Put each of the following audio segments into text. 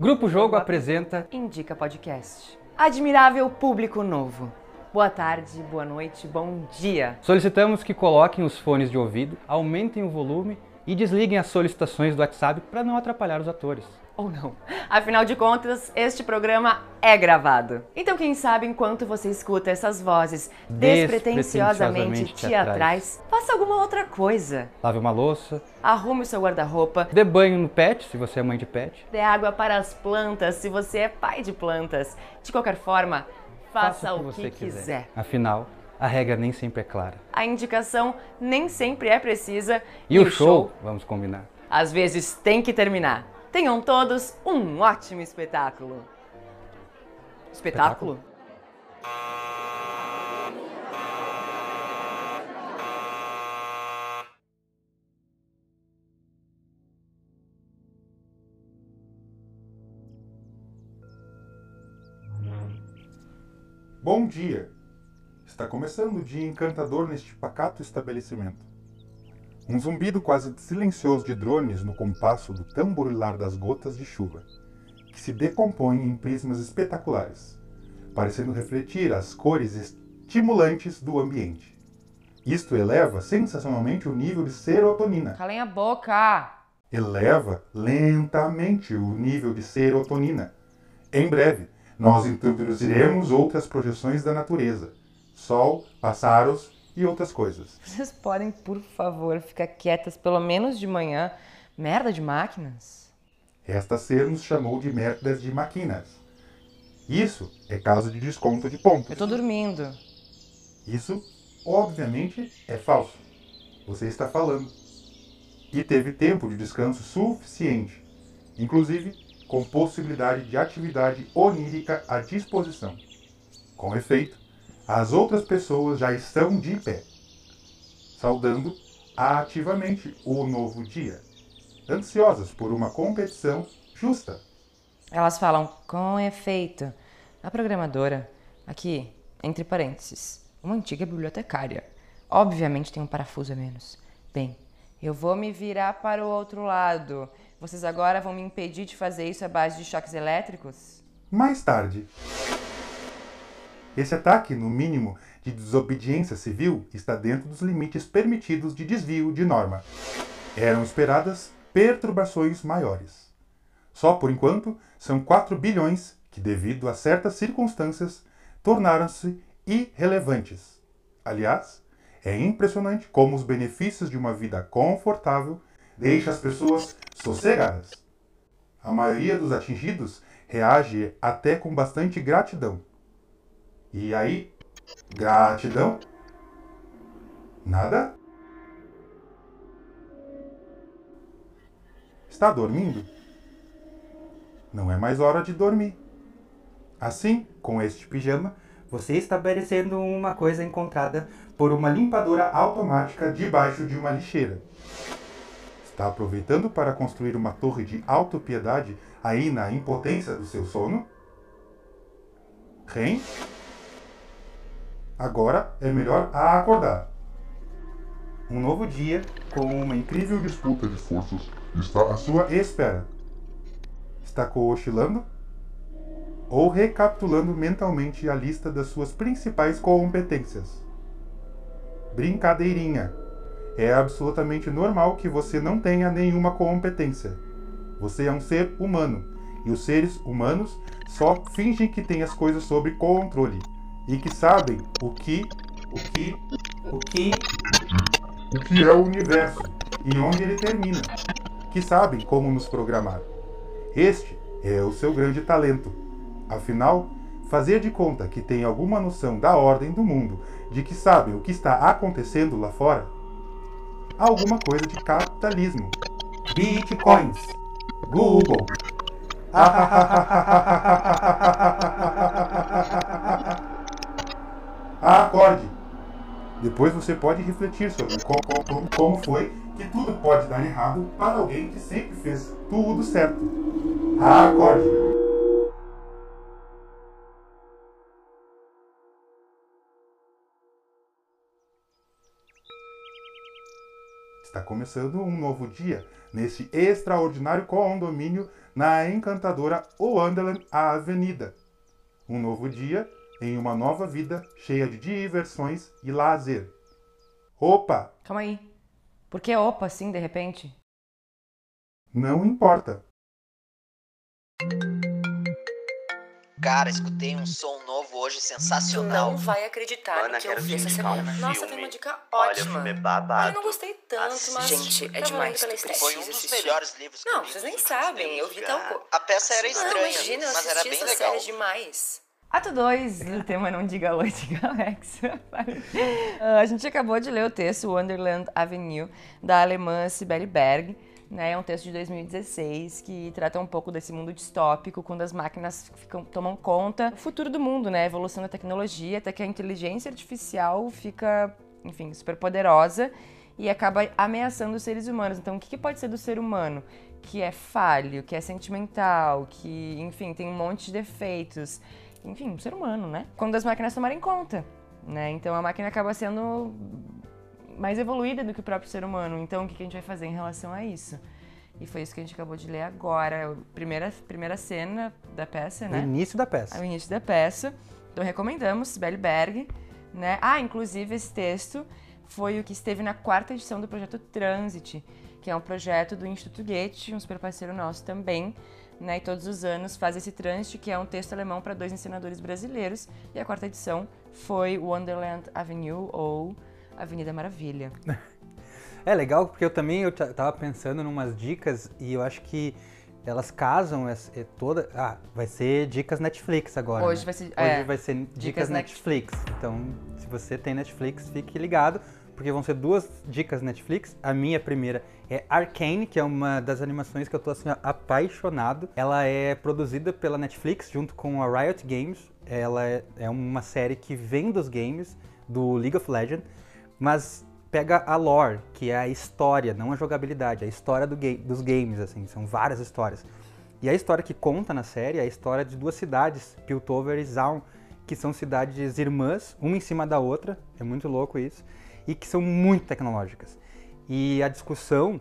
Grupo Jogo apresenta Indica Podcast. Admirável público novo. Boa tarde, boa noite, bom dia. Solicitamos que coloquem os fones de ouvido, aumentem o volume e desliguem as solicitações do WhatsApp para não atrapalhar os atores. Ou não. Afinal de contas, este programa é gravado. Então, quem sabe, enquanto você escuta essas vozes despretensiosamente Despretensiosamente teatrais, faça alguma outra coisa. Lave uma louça, Arrume o seu guarda-roupa, dê banho no pet, se você é mãe de pet. dê água para as plantas se você é pai de plantas. De qualquer forma, faça, o que, quiser. Afinal, a regra nem sempre é clara. A indicação nem sempre é precisa E, o show, vamos combinar. às vezes tem que terminar. Tenham todos um ótimo espetáculo. Espetáculo? Bom dia! Está começando o dia encantador neste pacato estabelecimento. Um zumbido quase silencioso de drones no compasso do tamborilar das gotas de chuva, que se decompõem em prismas espetaculares, parecendo refletir as cores estimulantes do ambiente. Isto eleva sensacionalmente o nível de serotonina. Calem a boca! eleva lentamente o nível de serotonina. Em breve, nós introduziremos outras projeções da natureza: sol, pássaros e outras coisas. Vocês podem, por favor, ficar quietas pelo menos de manhã? Merda de máquinas. Esta ser nos chamou de merdas de máquinas. Isso é caso de desconto de pontos. Eu tô dormindo. Isso, obviamente, é falso. Você está falando. E teve tempo de descanso suficiente, inclusive com possibilidade de atividade onírica à disposição. Com efeito, as outras pessoas já estão de pé, saudando ativamente o novo dia, ansiosas por uma competição justa. Elas falam com efeito. A programadora, aqui, entre parênteses, uma antiga bibliotecária. Obviamente tem um parafuso a menos. Bem, eu vou me virar para o outro lado. Vocês agora vão me impedir de fazer isso à base de choques elétricos? Mais tarde. Esse ataque, no mínimo, de desobediência civil está dentro dos limites permitidos de desvio de norma. Eram esperadas perturbações maiores. Só por enquanto, são 4 bilhões que, devido a certas circunstâncias, tornaram-se irrelevantes. Aliás, é impressionante como os benefícios de uma vida confortável deixam as pessoas sossegadas. A maioria dos atingidos reage até com bastante gratidão. E aí, gratidão? Nada? Está dormindo? Não é mais hora de dormir. Assim, com este pijama, você está estabelecendo uma coisa encontrada por uma limpadora automática debaixo de uma lixeira. Está aproveitando para construir uma torre de autopiedade aí na impotência do seu sono? Ren? Agora é melhor acordar. Um novo dia com uma incrível disputa de forças está à sua espera. Está cochilando? Ou recapitulando mentalmente a lista das suas principais competências? Brincadeirinha. É absolutamente normal que você não tenha nenhuma competência. Você é um ser humano, e os seres humanos só fingem que têm as coisas sob controle e que sabem o que, o que, o que, o que é o universo e onde ele termina, que sabem como nos programar. Este é o seu grande talento. Afinal, fazer de conta que tem alguma noção da ordem do mundo, de que sabem o que está acontecendo lá fora, alguma coisa de capitalismo. Bitcoins. Google. Acorde. Depois você pode refletir sobre como, foi que tudo pode dar errado para alguém que sempre fez tudo certo. Acorde. Está começando um novo dia neste extraordinário condomínio na encantadora Wonderland A Avenida. Um novo dia em uma nova vida cheia de diversões e lazer. Opa! Calma aí. Por que opa assim, de repente? Não importa. Cara, escutei um som novo hoje sensacional. Não vai acreditar Mana, no que eu vi essa indicar um semana. Nossa, tem uma dica Olha, o ótima. filme é babado. eu não gostei tanto, Assiste. mas. Gente, é demais. Foi um dos melhores livros que eu Não, vocês nem sabem, eu vi tal cara. co- A peça era Não, estranha, imagina, eu mas era assisti bem essa legal. série demais. Ato 2 do tema Não Diga Oi, Diga Alex. Ah, a gente acabou de ler o texto Wonderland Avenue, da alemã Sibeli Berg. Né, é um texto de 2016 que trata um pouco desse mundo distópico, quando as máquinas ficam, tomam conta do futuro do mundo, né? A evolução da tecnologia, até que a inteligência artificial fica, enfim, super poderosa e acaba ameaçando os seres humanos. Então, o que, que pode ser do ser humano? Que é falho, que é sentimental, que, enfim, tem um monte de defeitos. Enfim, um ser humano, né? Quando as máquinas tomarem conta, né? Então, a máquina acaba sendo mais evoluída do que o próprio ser humano. Então, o que a gente vai fazer em relação a isso? E foi isso que a gente acabou de ler agora. A primeira, primeira cena da peça, O né? início da peça. ao início da peça. Então recomendamos, Sibeli Berg, né? Ah, inclusive esse texto foi o que esteve na quarta edição do projeto Transit, que é um projeto do Instituto Goethe, um super parceiro nosso também, né? E todos os anos faz esse Transit, que é um texto alemão para dois ensinadores brasileiros. E a quarta edição foi Wonderland Avenue ou Avenida Maravilha. É legal porque eu também eu ta- tava pensando em umas dicas e eu acho que elas casam essa, é toda. Ah, vai ser dicas Netflix agora. Hoje né? vai ser- Hoje é, vai ser dicas, dicas Netflix. Então, se você tem Netflix, fique ligado, porque vão ser duas dicas Netflix. A minha primeira é Arcane, que é uma das animações que eu tô assim apaixonado. Ela é produzida pela Netflix junto com a Riot Games. Ela é, é uma série que vem dos games do League of Legends, mas pega a lore, que é a história, não a jogabilidade, a história do ga- dos games, assim, são várias histórias. E a história que conta na série é a história de duas cidades, Piltover e Zaun, que são cidades irmãs, uma em cima da outra, é muito louco isso, e que são muito tecnológicas. E a discussão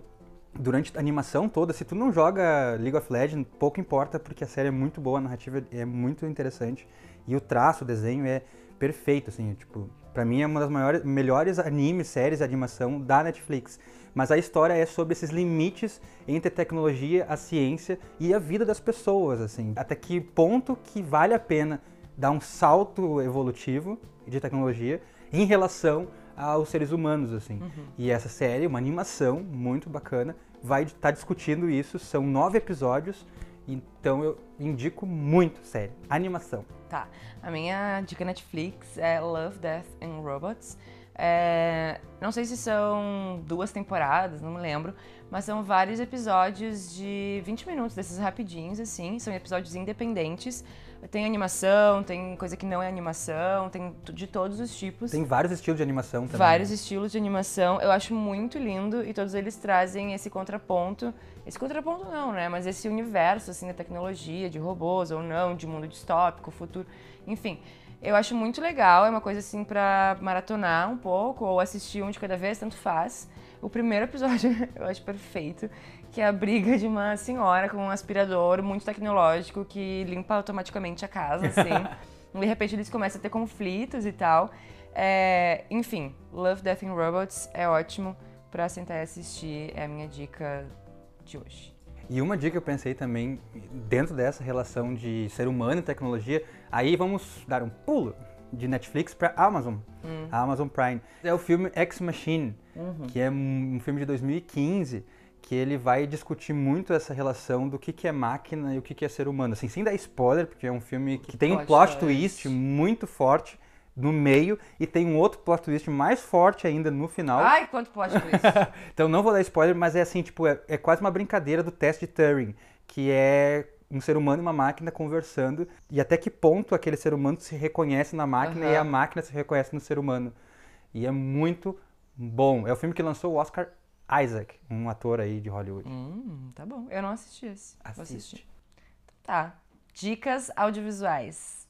durante a animação toda, se tu não joga League of Legends, pouco importa, porque a série é muito boa, a narrativa é muito interessante, e o traço, o desenho é perfeito, assim, tipo, pra mim é uma das maiores, melhores animes, séries de animação da Netflix. Mas a história é sobre esses limites entre a tecnologia, a ciência e a vida das pessoas, assim. Até que ponto que vale a pena dar um salto evolutivo de tecnologia em relação aos seres humanos, assim. E essa série, uma animação muito bacana, vai estar discutindo isso. São nove episódios, então eu indico muito série. Animação. Tá. A minha dica Netflix é Love, Death and Robots. É, não sei se são duas temporadas, não me lembro, mas são vários episódios de 20 minutos, desses rapidinhos, assim. São episódios independentes. Tem animação, tem coisa que não é animação, tem de todos os tipos. Tem vários estilos de animação também. Vários estilos de animação. Eu acho muito lindo e todos eles trazem esse contraponto. Esse contraponto não, né? Mas esse universo, assim, da tecnologia, de robôs ou não, de mundo distópico, futuro. Enfim, eu acho muito legal. É uma coisa, assim, pra maratonar um pouco ou assistir um de cada vez, tanto faz. O primeiro episódio eu acho perfeito, que é a briga de uma senhora com um aspirador muito tecnológico que limpa automaticamente a casa, assim. de repente eles começam a ter conflitos e tal. É, enfim, Love, Death and Robots é ótimo pra sentar e assistir, é a minha dica de hoje. E uma dica que eu pensei também, dentro dessa relação de ser humano e tecnologia, aí vamos dar um pulo de Netflix para Amazon, a Amazon Prime. É o filme Ex Machine, que é um filme de 2015, que ele vai discutir muito essa relação do que, que é máquina e o que, que é ser humano. Assim, sem dar spoiler, porque é um filme que tem um plot twist muito forte no meio e tem um outro plot twist mais forte ainda no final. Ai, quanto com isso? Então não vou dar spoiler, mas é assim, tipo, é, é quase uma brincadeira do teste de Turing, que é um ser humano e uma máquina conversando e até que ponto aquele ser humano se reconhece na máquina e Aham. a máquina se reconhece no ser humano. E é muito bom. É o filme que lançou o Oscar Isaac, um ator aí de Hollywood. hum, tá bom. Eu não assisti esse. Vou Assiste. assistir. Tá. Dicas audiovisuais.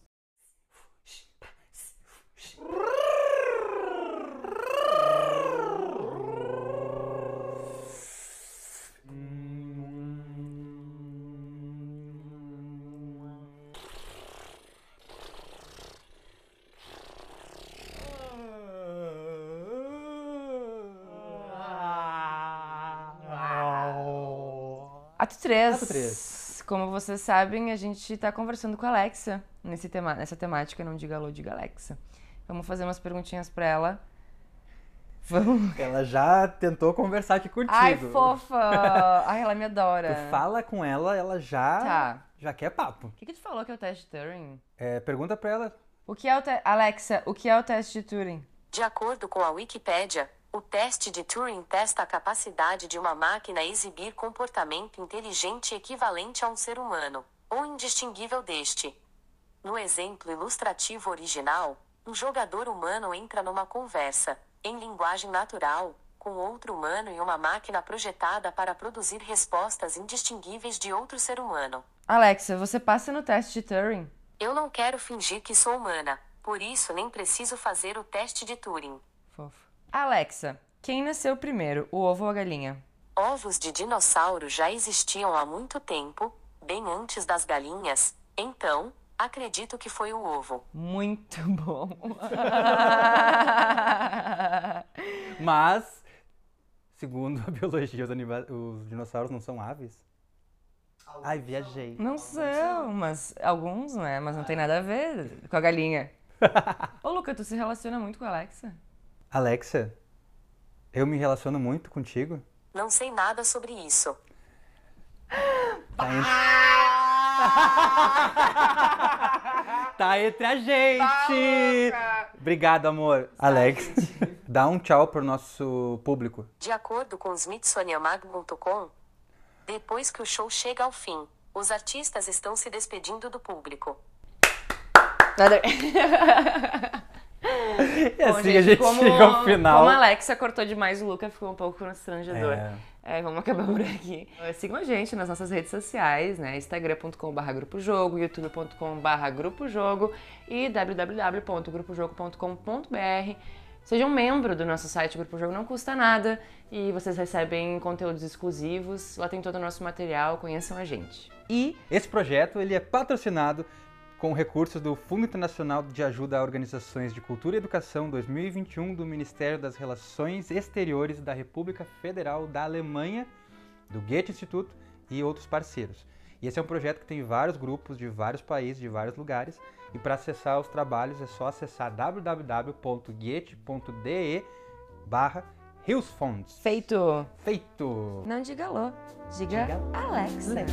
Ato 3. Ato 3. Como vocês sabem, a gente está conversando com a Alexa nesse tema, nessa temática Não Diga Alô, Diga Alexa. Vamos fazer umas perguntinhas pra ela. Vamos. Ela já tentou conversar aqui contigo. Ai, fofa! Ai, ela me adora. Tu fala com ela, ela já, Tá. já quer papo. O que, que tu falou que é o teste de Turing? É, pergunta pra ela. O que é o te... Alexa, o que é o teste de Turing? De acordo com a Wikipédia, o teste de Turing testa a capacidade de uma máquina exibir comportamento inteligente equivalente a um ser humano, ou indistinguível deste. No exemplo ilustrativo original, um jogador humano entra numa conversa, em linguagem natural, com outro humano e uma máquina projetada para produzir respostas indistinguíveis de outro ser humano. Alexa, você passa no teste de Turing? Eu não quero fingir que sou humana, por isso nem preciso fazer o teste de Turing. Fofo. Alexa, quem nasceu primeiro, o ovo ou a galinha? Ovos de dinossauro já existiam há muito tempo, bem antes das galinhas, então, acredito que foi o ovo. Muito bom. Mas, segundo a biologia, os, anima- os dinossauros não são aves? Ai, viajei. Não são, mas alguns, né? Mas não tem nada a ver com a galinha. Ô, Luca, tu se relaciona muito com a Alexa? Alexa, eu me relaciono muito contigo. Não sei nada sobre isso. Tá. tá entre a gente! Obrigado, amor. Alex, dá um tchau pro nosso público. De acordo com smithsonianmag.com, depois que o show chega ao fim, os artistas estão se despedindo do público. Nada. E assim a gente como, chega ao final. Como a Alexa cortou demais, o Luca ficou um pouco constrangedor. É. É, vamos acabar por aqui. Sigam a gente nas nossas redes sociais, né? instagram.com.br grupojogo, youtube.com.br grupojogo e www.grupojogo.com.br. Seja um membro do nosso site Grupo Jogo, não custa nada e vocês recebem conteúdos exclusivos. Lá tem todo o nosso material, conheçam a gente. E Esse projeto ele é patrocinado com recursos do Fundo Internacional de Ajuda a Organizações de Cultura e Educação 2021 do Ministério das Relações Exteriores da República Federal da Alemanha, do Goethe Instituto e outros parceiros. E esse é um projeto que tem vários grupos de vários países, de vários lugares, e para acessar os trabalhos é só acessar www.goethe.de barra feito! Feito! Não diga alô, diga, Diga Alexa.